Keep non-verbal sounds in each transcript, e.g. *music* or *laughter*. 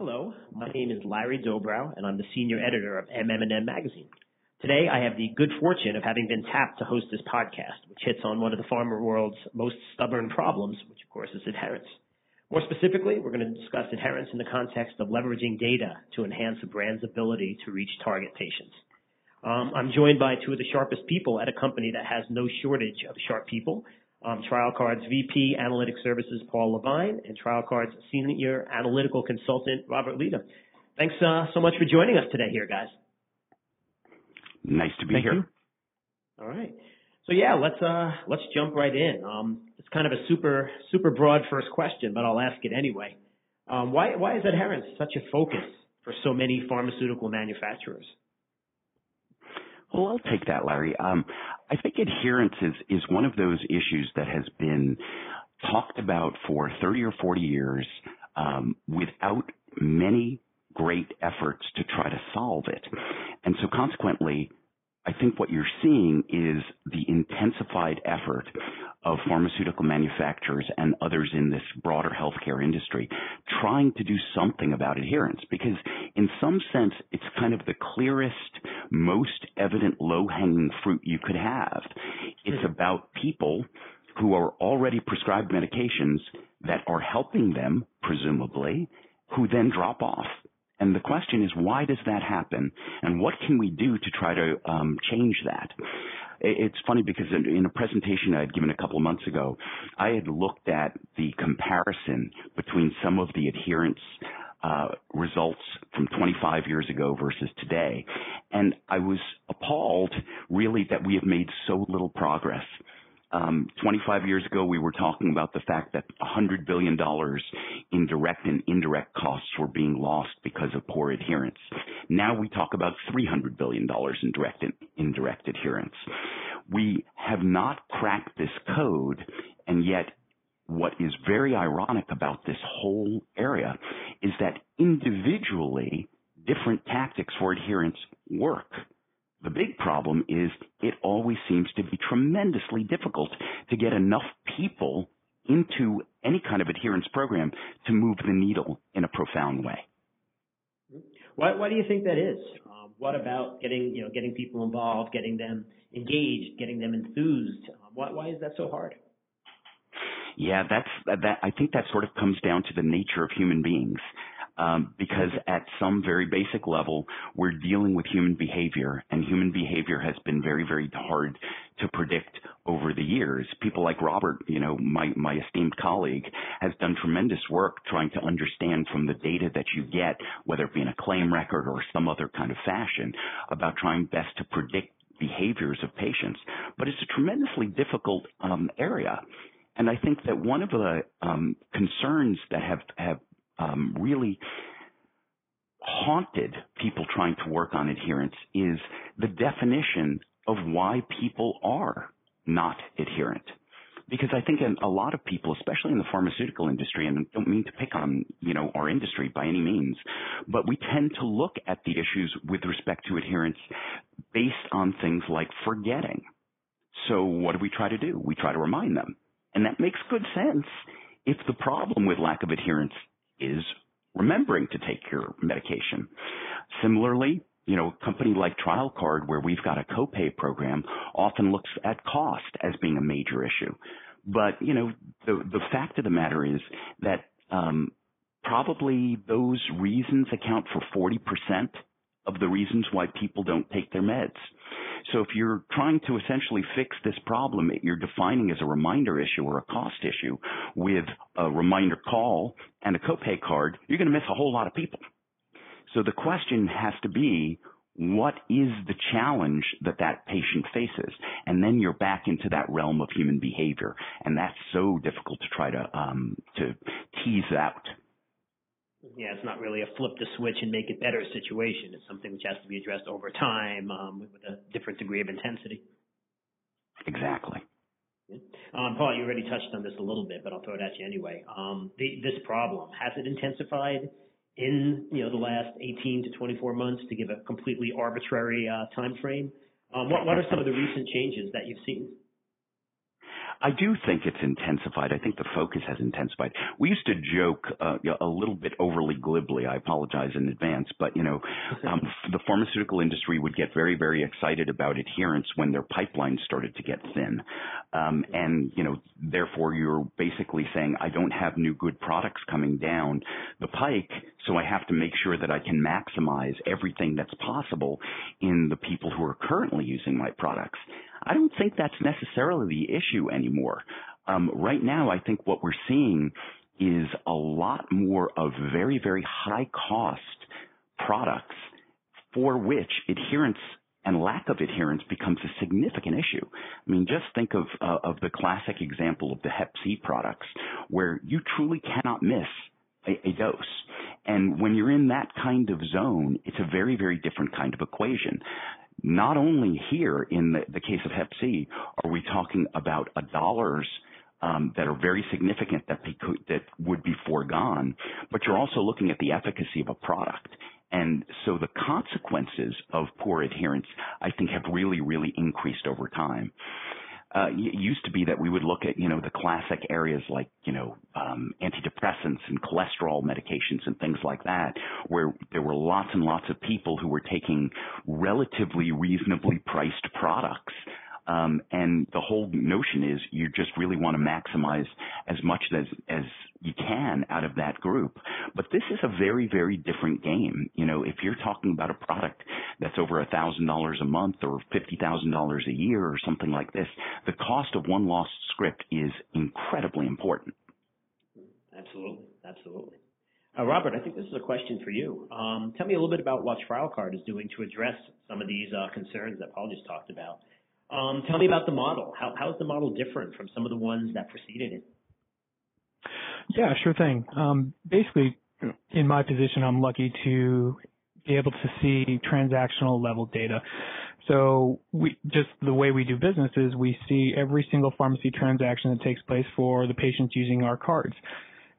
Hello, my name is Larry Dobrow, and I'm the senior editor of MM&M Magazine. Today, I have the good fortune of having been tapped to host this podcast, which hits on one of the pharma world's most stubborn problems, which of course is adherence. More specifically, we're going to discuss adherence in the context of leveraging data to enhance a brand's ability to reach target patients. Um, I'm joined by two of the sharpest people at a company that has no shortage of sharp people, um, TrialCard's VP Analytic Services, Paul Levine, and TrialCard's Senior Analytical Consultant, Robert Lita. Thanks uh, so much for joining us today here, guys. Nice to be Thank here. You. All right. So yeah, let's uh, let's jump right in. Um, it's kind of a super super broad first question, but I'll ask it anyway. Um, why why is adherence such a focus for so many pharmaceutical manufacturers? Well, I'll take that, Larry. Um, I think adherence is, is one of those issues that has been talked about for 30 or 40 years um, without many great efforts to try to solve it. And so consequently, I think what you're seeing is the intensified effort of pharmaceutical manufacturers and others in this broader healthcare industry trying to do something about adherence because in some sense it's kind of the clearest most evident low hanging fruit you could have it's about people who are already prescribed medications that are helping them presumably who then drop off and the question is, why does that happen? And what can we do to try to um, change that? It's funny because in a presentation I had given a couple of months ago, I had looked at the comparison between some of the adherence uh, results from 25 years ago versus today. And I was appalled really that we have made so little progress. Um, 25 years ago, we were talking about the fact that $100 billion in direct and indirect costs were being lost because of poor adherence. Now we talk about $300 billion in direct and indirect adherence. We have not cracked this code, and yet what is very ironic about this whole area is that individually, different tactics for adherence work. The big problem is it always seems to be tremendously difficult to get enough people into any kind of adherence program to move the needle in a profound way. Why, why do you think that is? Um, what about getting you know getting people involved, getting them engaged, getting them enthused? Um, why, why is that so hard? Yeah, that's that. I think that sort of comes down to the nature of human beings um, because at some very basic level, we're dealing with human behavior, and human behavior has been very, very hard to predict over the years. People like Robert, you know, my, my esteemed colleague, has done tremendous work trying to understand from the data that you get, whether it be in a claim record or some other kind of fashion, about trying best to predict behaviors of patients. But it's a tremendously difficult um, area. And I think that one of the um, concerns that have, have um, really haunted people trying to work on adherence is the definition of why people are not adherent. Because I think a lot of people, especially in the pharmaceutical industry, and I don't mean to pick on, you know, our industry by any means, but we tend to look at the issues with respect to adherence based on things like forgetting. So what do we try to do? We try to remind them. And that makes good sense if the problem with lack of adherence is remembering to take your medication. Similarly, you know, a company like TrialCard, where we've got a copay program, often looks at cost as being a major issue. But you know, the the fact of the matter is that um, probably those reasons account for forty percent of the reasons why people don't take their meds. So if you're trying to essentially fix this problem, that you're defining as a reminder issue or a cost issue with a reminder call and a copay card, you're going to miss a whole lot of people. So the question has to be, what is the challenge that that patient faces? And then you're back into that realm of human behavior. And that's so difficult to try to, um, to tease out. Yeah, it's not really a flip the switch and make it better situation. It's something which has to be addressed over time um, with a different degree of intensity. Exactly. Um, Paul, you already touched on this a little bit, but I'll throw it at you anyway. Um, the, this problem has it intensified in you know the last 18 to 24 months to give a completely arbitrary uh, time frame? Um, what, what are some of the recent changes that you've seen? I do think it's intensified. I think the focus has intensified. We used to joke uh, a little bit overly glibly. I apologize in advance, but you know, um, the pharmaceutical industry would get very, very excited about adherence when their pipeline started to get thin, um, and you know, therefore you're basically saying, I don't have new good products coming down the pike, so I have to make sure that I can maximize everything that's possible in the people who are currently using my products. I don't think that's necessarily the issue anymore. Um, right now, I think what we're seeing is a lot more of very, very high cost products for which adherence and lack of adherence becomes a significant issue. I mean, just think of uh, of the classic example of the Hep C products, where you truly cannot miss a, a dose. And when you're in that kind of zone, it's a very, very different kind of equation not only here in the, the case of Hep C are we talking about a dollars um, that are very significant that that would be foregone, but you're also looking at the efficacy of a product. And so the consequences of poor adherence, I think, have really, really increased over time uh, it used to be that we would look at, you know, the classic areas like, you know, um, antidepressants and cholesterol medications and things like that, where there were lots and lots of people who were taking relatively reasonably priced products um, and the whole notion is you just really want to maximize as much as as you can out of that group. But this is a very very different game. You know, if you're talking about a product that's over a thousand dollars a month or fifty thousand dollars a year or something like this, the cost of one lost script is incredibly important. Absolutely, absolutely. Uh, Robert, I think this is a question for you. Um, tell me a little bit about what TrialCard is doing to address some of these uh, concerns that Paul just talked about. Um, tell me about the model. How, how is the model different from some of the ones that preceded it? Yeah, sure thing. Um, basically, in my position, I'm lucky to be able to see transactional level data. So we just the way we do business is we see every single pharmacy transaction that takes place for the patients using our cards.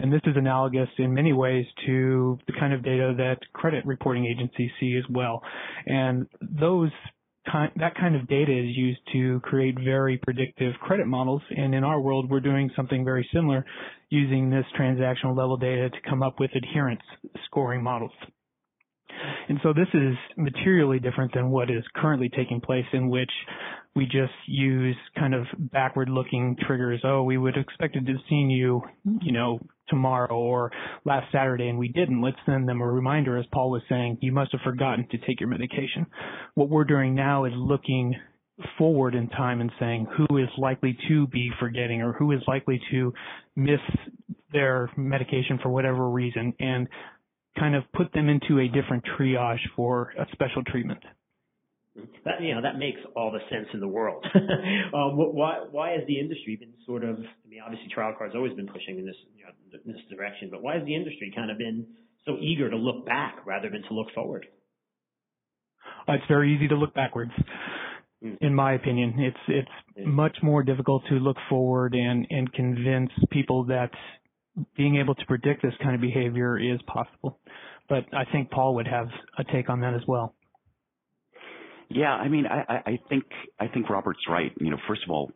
And this is analogous in many ways to the kind of data that credit reporting agencies see as well. And those that kind of data is used to create very predictive credit models. And in our world, we're doing something very similar using this transactional level data to come up with adherence scoring models. And so this is materially different than what is currently taking place in which we just use kind of backward looking triggers. Oh, we would expected to have seen you, you know, tomorrow or last Saturday and we didn't. Let's send them a reminder, as Paul was saying, you must have forgotten to take your medication. What we're doing now is looking forward in time and saying who is likely to be forgetting or who is likely to miss their medication for whatever reason and kind of put them into a different triage for a special treatment. That you know that makes all the sense in the world. *laughs* um, why why has the industry been sort of? I mean, obviously, TrialCard's always been pushing in this you know, in this direction, but why has the industry kind of been so eager to look back rather than to look forward? Uh, it's very easy to look backwards, mm. in my opinion. It's it's much more difficult to look forward and and convince people that being able to predict this kind of behavior is possible. But I think Paul would have a take on that as well. Yeah, I mean, I, I think I think Robert's right. You know, first of all,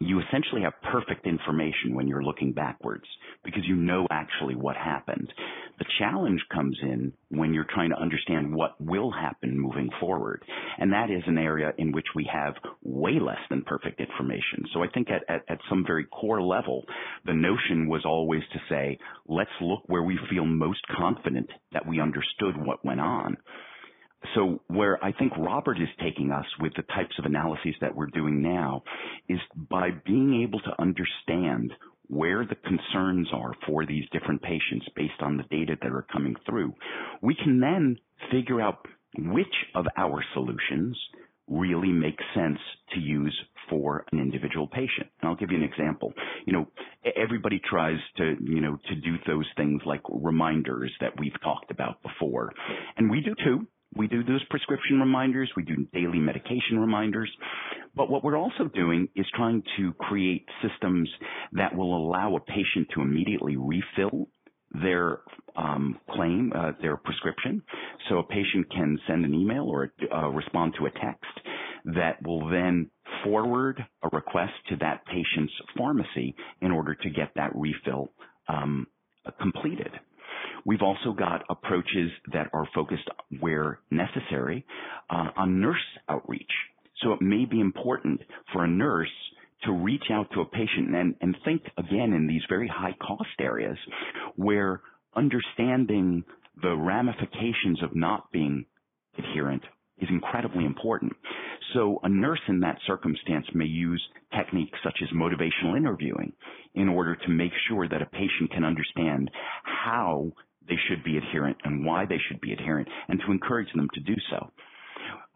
you essentially have perfect information when you're looking backwards because you know actually what happened. The challenge comes in when you're trying to understand what will happen moving forward. And that is an area in which we have way less than perfect information. So I think at, at, at some very core level, the notion was always to say, let's look where we feel most confident that we understood what went on so where I think Robert is taking us with the types of analyses that we're doing now is by being able to understand where the concerns are for these different patients based on the data that are coming through, we can then figure out which of our solutions really make sense to use for an individual patient. And I'll give you an example. You know, everybody tries to, you know, to do those things like reminders that we've talked about before. And we do too. We do those prescription reminders. We do daily medication reminders. But what we're also doing is trying to create systems that will allow a patient to immediately refill their um, claim, uh, their prescription. So a patient can send an email or uh, respond to a text that will then forward a request to that patient's pharmacy in order to get that refill um, completed. We've also got approaches that are focused where necessary uh, on nurse outreach. So it may be important for a nurse to reach out to a patient and, and think again in these very high cost areas where understanding the ramifications of not being adherent is incredibly important. So a nurse in that circumstance may use techniques such as motivational interviewing in order to make sure that a patient can understand how they should be adherent and why they should be adherent and to encourage them to do so.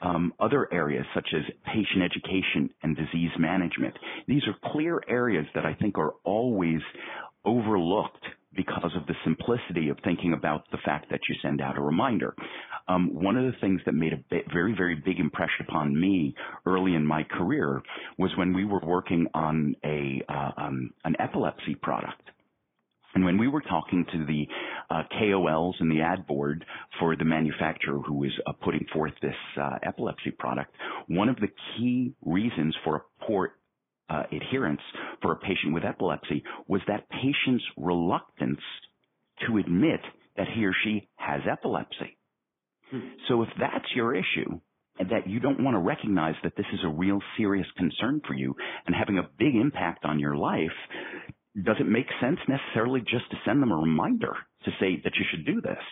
Um, other areas such as patient education and disease management. These are clear areas that I think are always overlooked because of the simplicity of thinking about the fact that you send out a reminder. Um, one of the things that made a very, very big impression upon me early in my career was when we were working on a uh, um, an epilepsy product. And when we were talking to the uh, KOLs and the ad board for the manufacturer who is uh, putting forth this uh, epilepsy product, one of the key reasons for a poor uh, adherence for a patient with epilepsy was that patient's reluctance to admit that he or she has epilepsy. Hmm. So if that's your issue, and that you don't want to recognize that this is a real serious concern for you and having a big impact on your life, does it make sense necessarily just to send them a reminder to say that you should do this?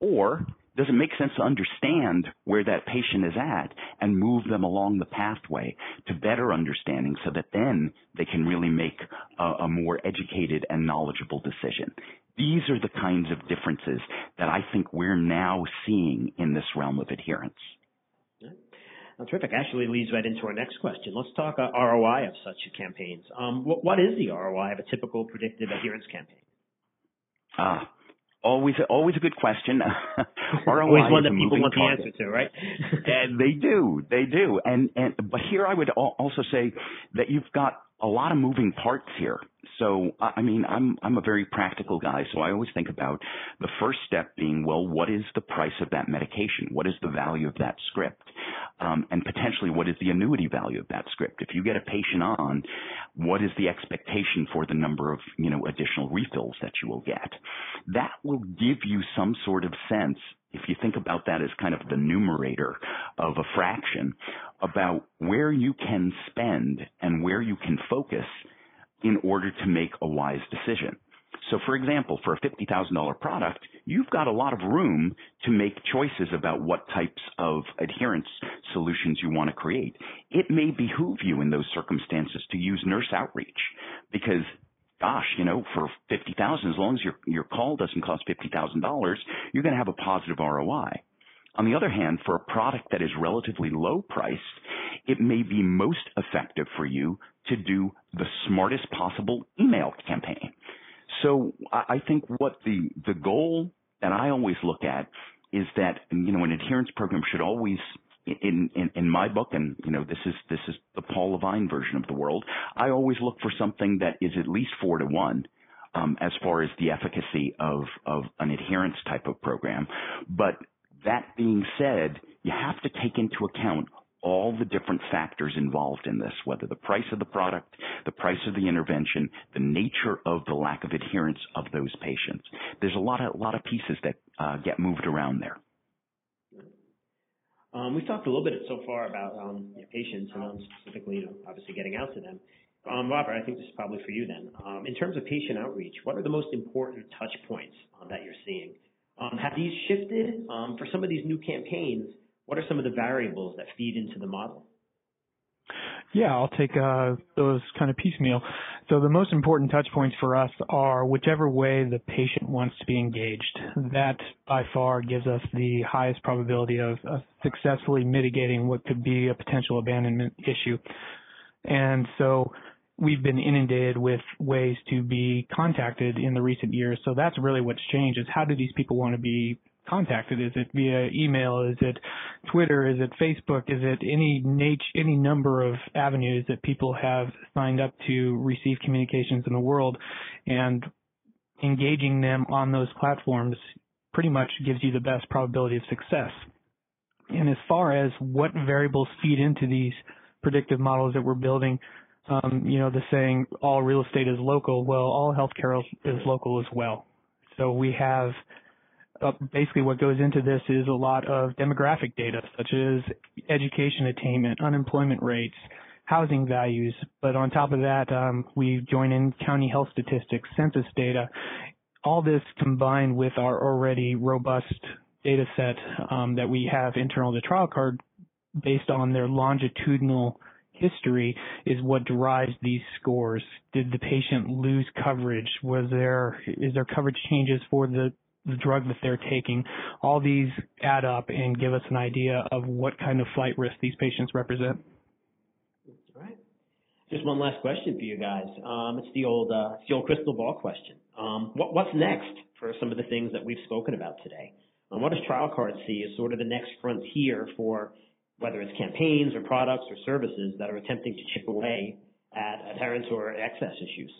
Or does it make sense to understand where that patient is at and move them along the pathway to better understanding so that then they can really make a, a more educated and knowledgeable decision? These are the kinds of differences that I think we're now seeing in this realm of adherence. Well, terrific. Actually leads right into our next question. Let's talk uh, ROI of such campaigns. Um, what, what is the ROI of a typical predictive adherence campaign? Ah, always always a good question. *laughs* ROI always one that people want target. the answer to, right? *laughs* and they do, they do. And and but here I would also say that you've got a lot of moving parts here. So, I mean, I'm, I'm a very practical guy, so I always think about the first step being, well, what is the price of that medication? What is the value of that script? Um, and potentially, what is the annuity value of that script? If you get a patient on, what is the expectation for the number of, you know, additional refills that you will get? That will give you some sort of sense if you think about that as kind of the numerator of a fraction, about where you can spend and where you can focus in order to make a wise decision. So for example, for a $50,000 product, you've got a lot of room to make choices about what types of adherence solutions you want to create. It may behoove you in those circumstances to use nurse outreach because gosh, you know, for 50,000 as long as your your call doesn't cost $50,000, you're going to have a positive ROI. On the other hand, for a product that is relatively low priced, it may be most effective for you to do the smartest possible email campaign. So I think what the, the goal that I always look at is that, you know, an adherence program should always in, in, in my book, and you know, this is this is the Paul Levine version of the world. I always look for something that is at least four to one, um, as far as the efficacy of of an adherence type of program. But that being said, you have to take into account all the different factors involved in this, whether the price of the product, the price of the intervention, the nature of the lack of adherence of those patients. There's a lot of, a lot of pieces that uh, get moved around there. Um, we've talked a little bit so far about um, patients and um, specifically, you know, obviously getting out to them. Um, Robert, I think this is probably for you then. Um, in terms of patient outreach, what are the most important touch points um, that you're seeing? Have these shifted for some of these new campaigns? What are some of the variables that feed into the model? Yeah, I'll take uh, those kind of piecemeal. So the most important touch points for us are whichever way the patient wants to be engaged. That by far gives us the highest probability of, of successfully mitigating what could be a potential abandonment issue. And so we've been inundated with ways to be contacted in the recent years. So that's really what's changed is how do these people want to be contacted? Is it via email? Is it Twitter? Is it Facebook? Is it any nat- any number of avenues that people have signed up to receive communications in the world and engaging them on those platforms pretty much gives you the best probability of success. And as far as what variables feed into these predictive models that we're building, um, you know, the saying all real estate is local. Well, all healthcare is local as well. So we have uh, basically what goes into this is a lot of demographic data such as education attainment, unemployment rates, housing values. But on top of that, um, we join in county health statistics, census data. All this combined with our already robust data set um, that we have internal to TrialCard based on their longitudinal history is what drives these scores. Did the patient lose coverage? Was there is there coverage changes for the the drug that they're taking? All these add up and give us an idea of what kind of flight risk these patients represent. Right. Just one last question for you guys. Um, it's the old uh, it's the old crystal ball question. Um, what, what's next for some of the things that we've spoken about today? Um, what does TrialCard see as sort of the next frontier for whether it's campaigns or products or services that are attempting to chip away at adherence or access issues?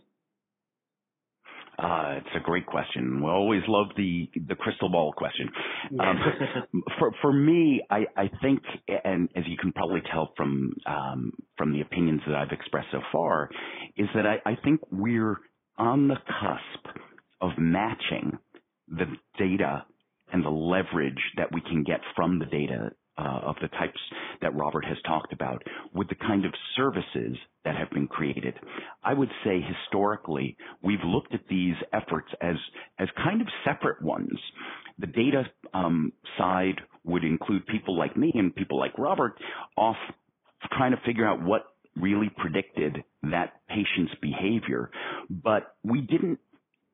Uh, it's a great question. We always love the the crystal ball question. Um, for for me, I, I think, and as you can probably tell from um, from the opinions that I've expressed so far, is that I, I think we're on the cusp of matching the data and the leverage that we can get from the data uh, of the types that Robert has talked about with the kind of services that have been created. I would say historically, we've looked at these efforts as, as kind of separate ones. The data um, side would include people like me and people like Robert off trying to figure out what really predicted that patient's behavior. But we didn't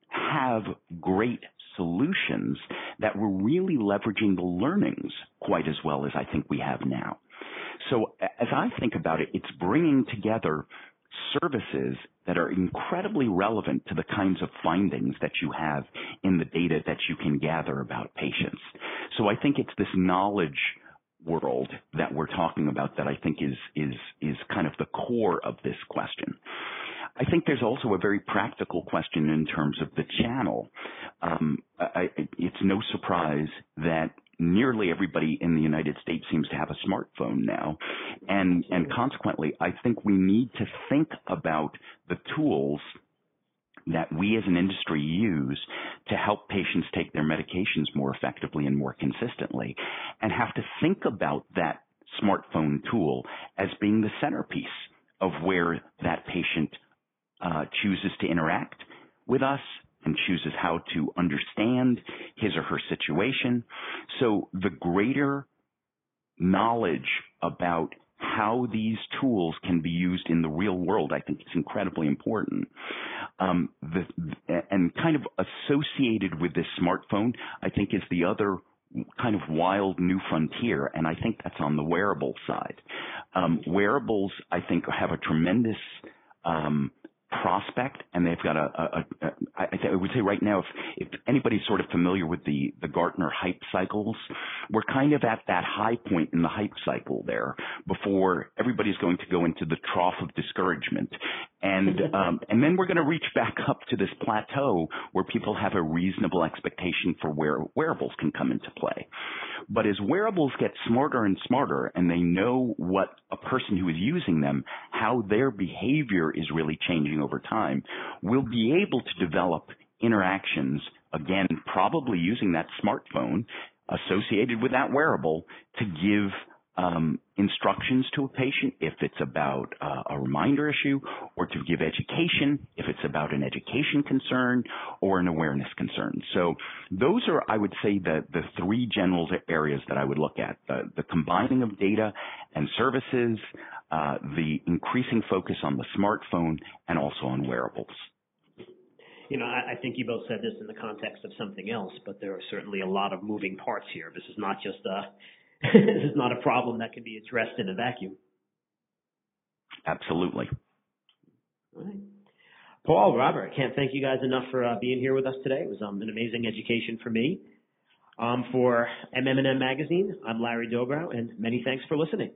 have great solutions that were really leveraging the learnings quite as well as I think we have now. So as I think about it, it's bringing together services that are incredibly relevant to the kinds of findings that you have in the data that you can gather about patients. So I think it's this knowledge world that we're talking about that I think is is is kind of the core of this question. I think there's also a very practical question in terms of the channel. Um, I, it's no surprise that nearly everybody in the United States seems to have a smartphone now. And, and consequently, I think we need to think about the tools that we as an industry use to help patients take their medications more effectively and more consistently and have to think about that smartphone tool as being the centerpiece of where that patient uh, chooses to interact with us and chooses how to understand his or her situation. So the greater knowledge about how these tools can be used in the real world, I think is incredibly important. Um, the, and kind of associated with this smartphone, I think is the other kind of wild new frontier, and I think that's on the wearable side. Um, wearables, I think, have a tremendous um, prospect, and they've got a, a, a, I, I would say right now, if, if anybody's sort of familiar with the, the Gartner hype cycles, we're kind of at that high point in the hype cycle there before everybody's going to go into the trough of discouragement. And, um, and then we're going to reach back up to this plateau where people have a reasonable expectation for where wearables can come into play. But as wearables get smarter and smarter and they know what a person who is using them, how their behavior is really changing over time, we'll be able to develop interactions, again, probably using that smartphone associated with that wearable to give um, instructions to a patient if it's about uh, a reminder issue or to give education if it's about an education concern or an awareness concern. So those are, I would say, the, the three general areas that I would look at. The, the combining of data and services, uh, the increasing focus on the smartphone, and also on wearables. You know, I, I think you both said this in the context of something else, but there are certainly a lot of moving parts here. This is not just a *laughs* this is not a problem that can be addressed in a vacuum. Absolutely. All right. Paul, Robert, I can't thank you guys enough for uh, being here with us today. It was um, an amazing education for me. Um, for MMM Magazine, I'm Larry Dobrow, and many thanks for listening.